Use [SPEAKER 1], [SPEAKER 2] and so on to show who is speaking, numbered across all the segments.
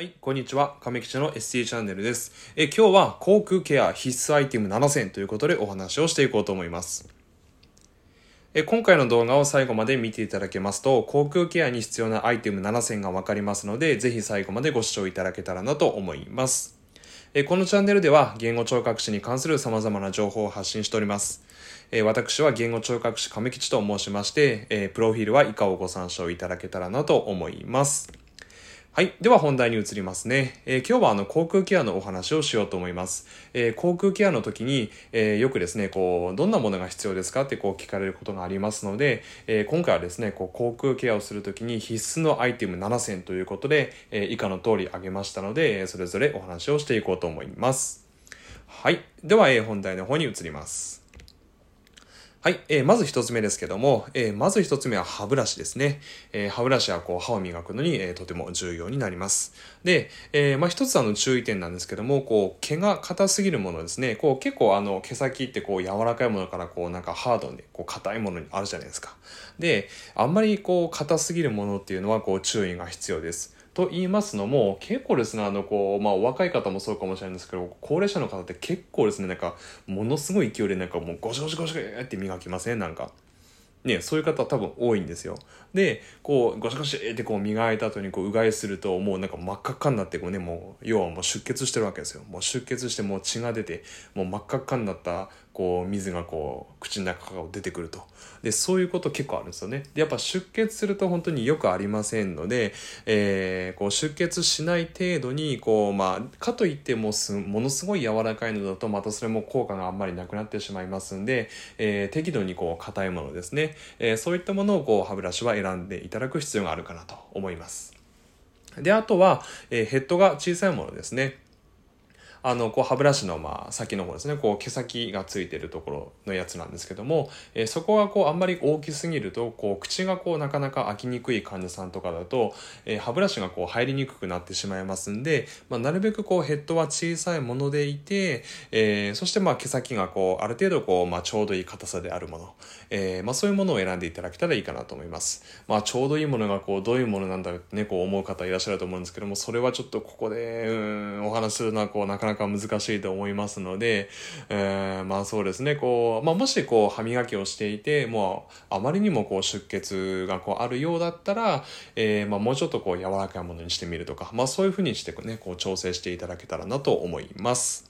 [SPEAKER 1] はい、こんにちは。亀吉の ST チャンネルです。え今日は航空ケア必須アイテム7選ということでお話をしていこうと思います。え今回の動画を最後まで見ていただけますと、航空ケアに必要なアイテム7選がわかりますので、ぜひ最後までご視聴いただけたらなと思います。えこのチャンネルでは言語聴覚士に関する様々な情報を発信しております。え私は言語聴覚士亀吉と申しまして、えプロフィールは以下をご参照いただけたらなと思います。はい。では本題に移りますね。えー今日はあの航空ケアのお話をしようと思います。えー航空ケアの時に、えーよくですね、こう、どんなものが必要ですかってこう聞かれることがありますので、え今回はですね、こう航空ケアをする時に必須のアイテム7選ということで、え以下の通り挙げましたので、それぞれお話をしていこうと思います。はい。では、え本題の方に移ります。はい、えーまず一つ目ですけども、えーまず一つ目は歯ブラシですね。えー歯ブラシはこう歯を磨くのに、えーとても重要になります。で、えーまあ一つあの注意点なんですけども、こう毛が硬すぎるものですね。こう結構あの毛先ってこう柔らかいものからこうなんかハードにこう硬いものにあるじゃないですか。で、あんまりこう硬すぎるものっていうのはこう注意が必要です。と言いますのも結構ですねあのこうまあお若い方もそうかもしれないんですけど高齢者の方って結構ですねなんかものすごい勢いでなんかもうゴシゴシゴシゴシって磨きません？なんか。ねそういう方多分多いんですよ。でこうゴシゴシってこう磨いた後にこううがいするともうなんか真っ赤っかになってこうねもう要はもう出血してるわけですよ。もう出血してもう血が出てもう真っ赤っかになったこう水がこう口の中から出てくると。でそういうこと結構あるんですよね。でやっぱ出血すると本当によくありませんので、えーこう出血しない程度にこうまあかといってもすものすごい柔らかいのだとまたそれも効果があんまりなくなってしまいますんで、えー適度にこう硬いものですね、えーそういったものをこう歯ブラシは選んでいただく必要があるかなと思います。であとは、えヘッドが小さいものですね。あの、こう、歯ブラシの、まあ、先の方ですね、こう、毛先がついてるところのやつなんですけども、えーそこが、こう、あんまり大きすぎると、こう、口が、こう、なかなか開きにくい患者さんとかだと、えー歯ブラシが、こう、入りにくくなってしまいますんで、まあ、なるべく、こう、ヘッドは小さいものでいて、えーそして、まあ、毛先が、こう、ある程度、こう、まあ、ちょうどいい硬さであるもの、えーまあ、そういうものを選んでいただけたらいいかなと思います。まあ、ちょうどいいものが、こう、どういうものなんだろうってね、こう、思う方いらっしゃると思うんですけども、それはちょっとここで、うん、お話するのは、こう、なかなかなか難しいと思いますので、えーまあそうですね、こう、まあもしこう歯磨きをしていて、もうあまりにもこう出血がこうあるようだったら、えーまあもうちょっとこう柔らかいものにしてみるとか、まあそういうふうにしてね、こう調整していただけたらなと思います。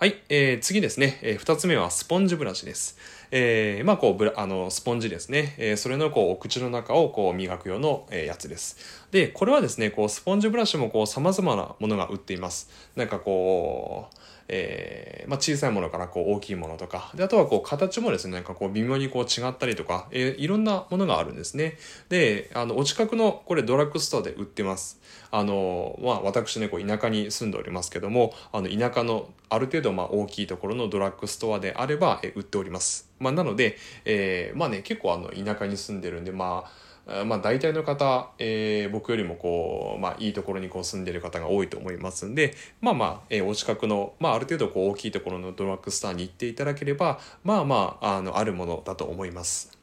[SPEAKER 1] はい、えー次ですね、えー二つ目はスポンジブラシです。えーまあこうブラ、あの、スポンジですね。えーそれのこう、お口の中をこう磨く用の、えーやつです。で、これはですね、こう、スポンジブラシもこう、様々なものが売っています。なんかこう、えーまあ、小さいものからこう大きいものとか。であとはこう形もですねなんかこう微妙にこう違ったりとか、えーいろんなものがあるんですね。であのお近くのこれドラッグストアで売ってます。あのまあ私ねこう田舎に住んでおりますけどもあの田舎のある程度まあ大きいところのドラッグストアであれば、えー売っております。まあなので、えーまあね結構あの田舎に住んでるんでまああまあ大体の方、えー僕よりもこう、まあいいところにこう住んでる方が多いと思いますんで、まあまあ、えーお近くの、まあある程度こう大きいところのドラッグストアに行っていただければ、まあまあ、あの、あるものだと思います。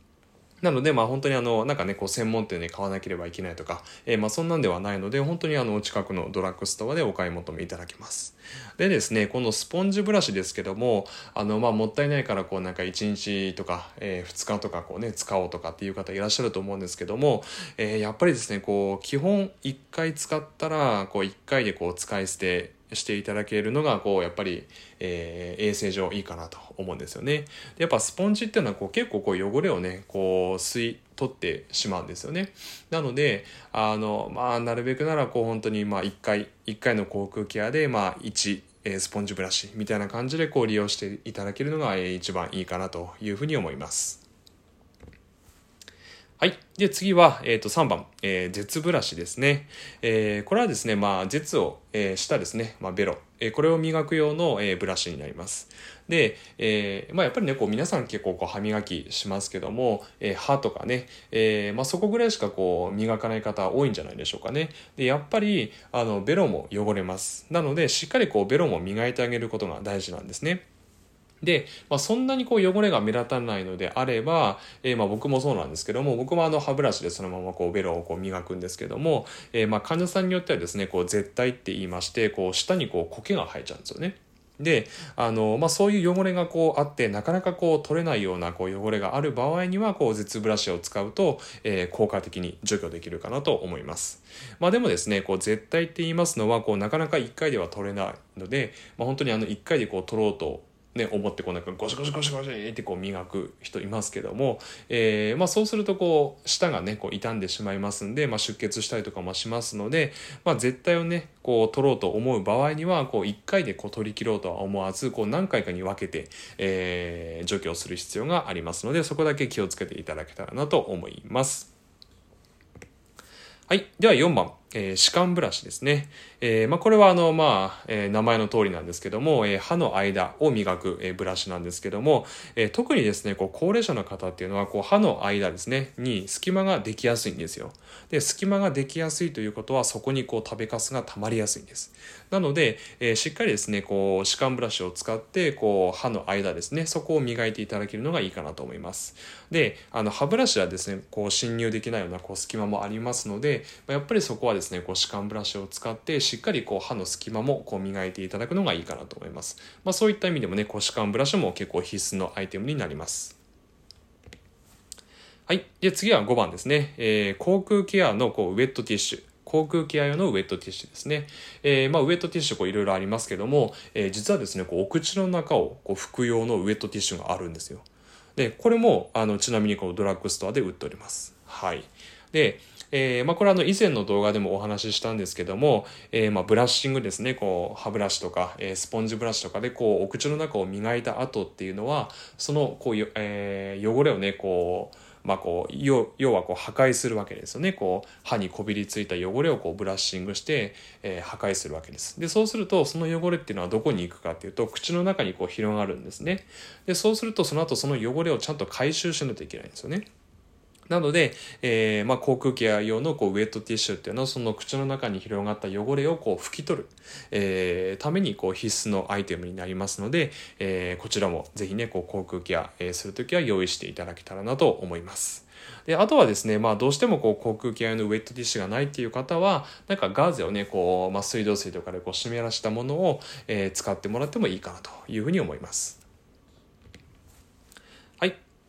[SPEAKER 1] なので、まあ本当にあの、なんかね、こう専門店で買わなければいけないとか、えーまあそんなんではないので、本当にあの、近くのドラッグストアでお買い求めいただけます。でですね、このスポンジブラシですけども、あの、まあもったいないから、こうなんか1日とか、え2日とかこうね、使おうとかっていう方いらっしゃると思うんですけども、えーやっぱりですね、こう、基本1回使ったら、こう1回でこう使い捨て、していただけるのがこうやっぱり、えー衛生上いいかなと思うんですよね。でやっぱスポンジっていうのはこう結構こう汚れをねこう吸い取ってしまうんですよね。なのであのまあなるべくならこう本当にまあ1回1回の口腔ケアでまあ1えースポンジブラシみたいな感じでこう利用していただけるのが、えー一番いいかなというふうに思います。はい。で、次は、えっ、と、3番、えー、絶ブラシですね。えーこれはですね、まあ、絶を、えーしたですね、まあ、ベロ。えーこれを磨く用の、えーブラシになります。で、えーまあ、やっぱりね、こう、皆さん結構こう、歯磨きしますけども、えー歯とかね、えーまあ、そこぐらいしかこう、磨かない方多いんじゃないでしょうかね。で、やっぱり、あの、ベロも汚れます。なので、しっかりこう、ベロも磨いてあげることが大事なんですね。で、まあ、そんなにこう汚れが目立たないのであれば、えー、まあ僕もそうなんですけども、僕もあの歯ブラシでそのままこうベロをこう磨くんですけども、えー、まあ患者さんによってはですね、こう絶対って言いまして、こう下にこう苔が生えちゃうんですよね。であの、まあ、そういう汚れがこうあってなかなかこう取れないようなこう汚れがある場合にはこう絶ブラシを使うと、えー、効果的に除去できるかなと思います。まあ、でもですねこう絶対って言いますのはこうなかなか1回では取れないので、まあ、本当にあの1回でこう取ろうとね、思ってこうなんかゴシゴシゴシゴシってこう磨く人いますけども、えー、まあそうするとこう舌がねこう傷んでしまいますんで、まあ、出血したりとかもしますので、まあ、絶対をねこう取ろうと思う場合にはこう1回でこう取り切ろうとは思わずこう何回かに分けて、えー、除去する必要がありますのでそこだけ気をつけていただけたらなと思います。はい。では4番。えー、歯間ブラシですね。えー、まあ、これはあの、まあ、えー、名前の通りなんですけども、え歯の間を磨く、えブラシなんですけども、え特にですね、こう、高齢者の方っていうのは、こう、歯の間ですね、に隙間ができやすいんですよ。で、隙間ができやすいということは、そこにこう、食べかすが溜まりやすいんです。なので、えしっかりですね、こう、歯間ブラシを使って、こう、歯の間ですね、そこを磨いていただけるのがいいかなと思います。で、あの、歯ブラシはですね、こう、侵入できないような、こう、隙間もありますので、まやっぱりそこはですね、こう、歯間ブラシを使ってしっかりこう歯の隙間もこう磨いていただくのがいいかなと思います。まあ、そういった意味でもね、こう歯間ブラシも結構必須のアイテムになります。はい。で、次は5番ですね。えー、口腔ケアのこうウェットティッシュ。口腔ケア用のウェットティッシュですね。えー、まあ、ウェットティッシュこういろいろありますけども、えー、実はですね、こうお口の中をこう拭く用のウェットティッシュがあるんですよ。で、これも、あの、ちなみにこうドラッグストアで売っております。はい。で、えー、まあ、これはあの以前の動画でもお話ししたんですけども、えー、まあブラッシングですね。こう歯ブラシとか、えー、スポンジブラシとかでこうお口の中を磨いた後っていうのはそのこう、え、汚れをねこうまあ、こう要はこう破壊するわけですよね。こう歯にこびりついた汚れをこうブラッシングして、えー、破壊するわけです。でそうするとその汚れっていうのはどこに行くかっていうと口の中にこう広がるんですね。でそうするとその後その汚れをちゃんと回収しないといけないんですよね。なので、えー、まあ、口腔ケア用のこうウェットティッシュっていうのはその口の中に広がった汚れをこう拭き取る、えー、ためにこう必須のアイテムになりますので、えー、こちらもぜひねこう口腔ケア、えするときは用意していただけたらなと思います。であとはですね、まあ、どうしてもこう口腔ケア用のウェットティッシュがないっていう方はなんかガーゼをねこう、まあ、水道水とかでこう湿らしたものを、え使ってもらってもいいかなというふうに思います。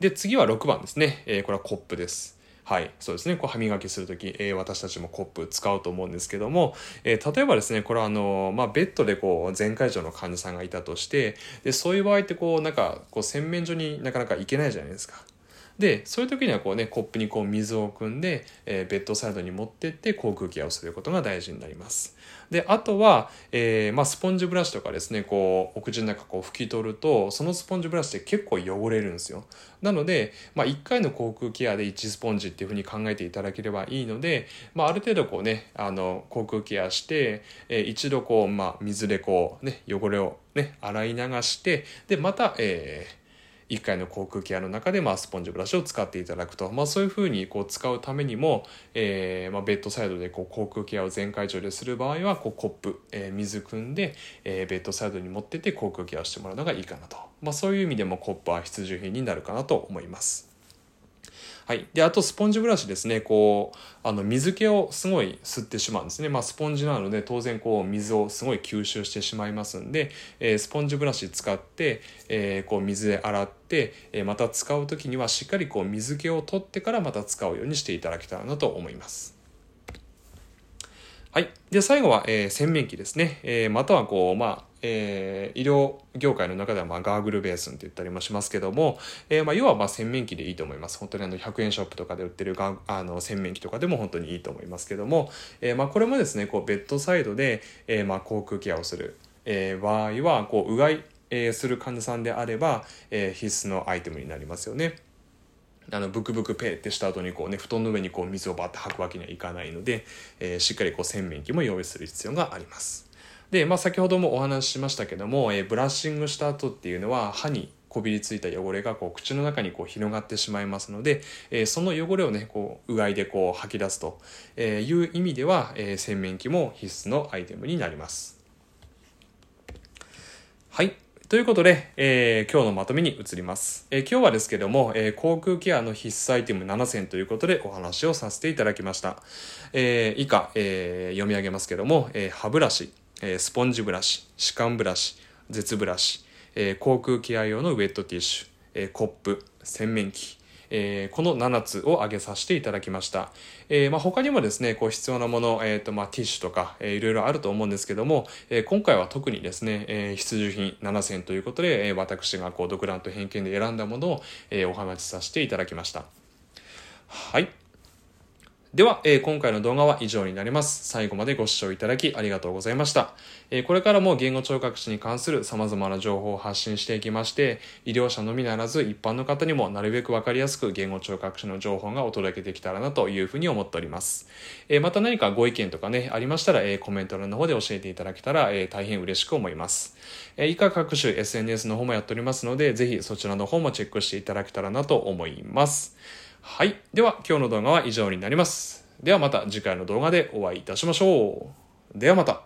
[SPEAKER 1] で、次は6番ですね。えー、これはコップです。はい。そうですね。こう歯磨きするとき、えー、私たちもコップ使うと思うんですけども、えー、例えばですね、これはあの、まあ、ベッドでこう、全会場の患者さんがいたとして、で、そういう場合ってこう、なんか、こう、洗面所になかなか行けないじゃないですか。でそういう時にはこうねコップにこう水を汲んで、えー、ベッドサイドに持ってって口腔ケアをすることが大事になります。であとは、えー、まあ、スポンジブラシとかですねこうお口の中こう拭き取るとそのスポンジブラシって結構汚れるんですよ。なので、まあ、1回の口腔ケアで1スポンジっていうふうに考えていただければいいので、まあ、ある程度こうねあの口腔ケアして、えー、一度こう、まあ、水でこうね汚れをね洗い流してでまた、えー1回の口腔ケアの中で、まあ、スポンジブラシを使っていただくと、まあ、そういうふうにこう使うためにも、えーまあ、ベッドサイドでこう口腔ケアを全開場でする場合はこうコップ、えー、水汲んで、えー、ベッドサイドに持ってって口腔ケアをしてもらうのがいいかなと、まあ、そういう意味でもコップは必需品になるかなと思います。はい。で、あとスポンジブラシですね。こう、あの、水気をすごい吸ってしまうんですね。まあ、スポンジなので、当然こう、水をすごい吸収してしまいますんで、えー、スポンジブラシ使って、えー、こう、水で洗って、えー、また使う時にはしっかりこう、水気を取ってからまた使うようにしていただけたらなと思います。はい。で、最後は、え、洗面器ですね。え、またはこう、まあ、えー、医療業界の中では、まあ、ガーグルベースンって言ったりもしますけども、えー、まあ、要は、まあ、洗面器でいいと思います。本当にあの、100円ショップとかで売ってるガあの、洗面器とかでも本当にいいと思いますけども、えー、まあ、これもですね、こう、ベッドサイドで、えー、まあ、口腔ケアをする、えー、場合は、こう、うがい、えー、する患者さんであれば、えー、必須のアイテムになりますよね。あのブクブクペーってした後にこうね布団の上にこう水をバッて吐くわけにはいかないので、えー、しっかりこう洗面器も用意する必要があります。で、まあ、先ほどもお話ししましたけども、えー、ブラッシングした後っていうのは歯にこびりついた汚れがこう口の中にこう広がってしまいますので、えー、その汚れをねこううがいでこう吐き出すという意味では、えー、洗面器も必須のアイテムになります。はいということで、えー、今日のまとめに移ります。えー、今日はですけども、えー、航空ケアの必須アイテム7選ということでお話をさせていただきました。え以下、え読み上げますけども、え歯ブラシ、スポンジブラシ、歯間ブラシ、絶ブラシ、航空ケア用のウェットティッシュ、コップ、洗面器、えー、この7つを挙げさせていただきました。えー、まあ、他にもですね、こう必要なもの、え、ー、と、まあ、ティッシュとか、えー、いろいろあると思うんですけども、えー、今回は特にですね、えー、必需品7選ということで、えー、私がこう、独断と偏見で選んだものを、え、お話しさせていただきました。はい。では、えー、今回の動画は以上になります。最後までご視聴いただきありがとうございました。えー、これからも言語聴覚士に関する様々な情報を発信していきまして、医療者のみならず一般の方にもなるべくわかりやすく言語聴覚士の情報がお届けできたらなというふうに思っております。えー、また何かご意見とかね、ありましたら、えコメント欄の方で教えていただけたら、え大変嬉しく思います。え以下各種 SNS の方もやっておりますので、ぜひそちらの方もチェックしていただけたらなと思います。はい。では、今日の動画は以上になります。ではまた次回の動画でお会いいたしましょう。ではまた。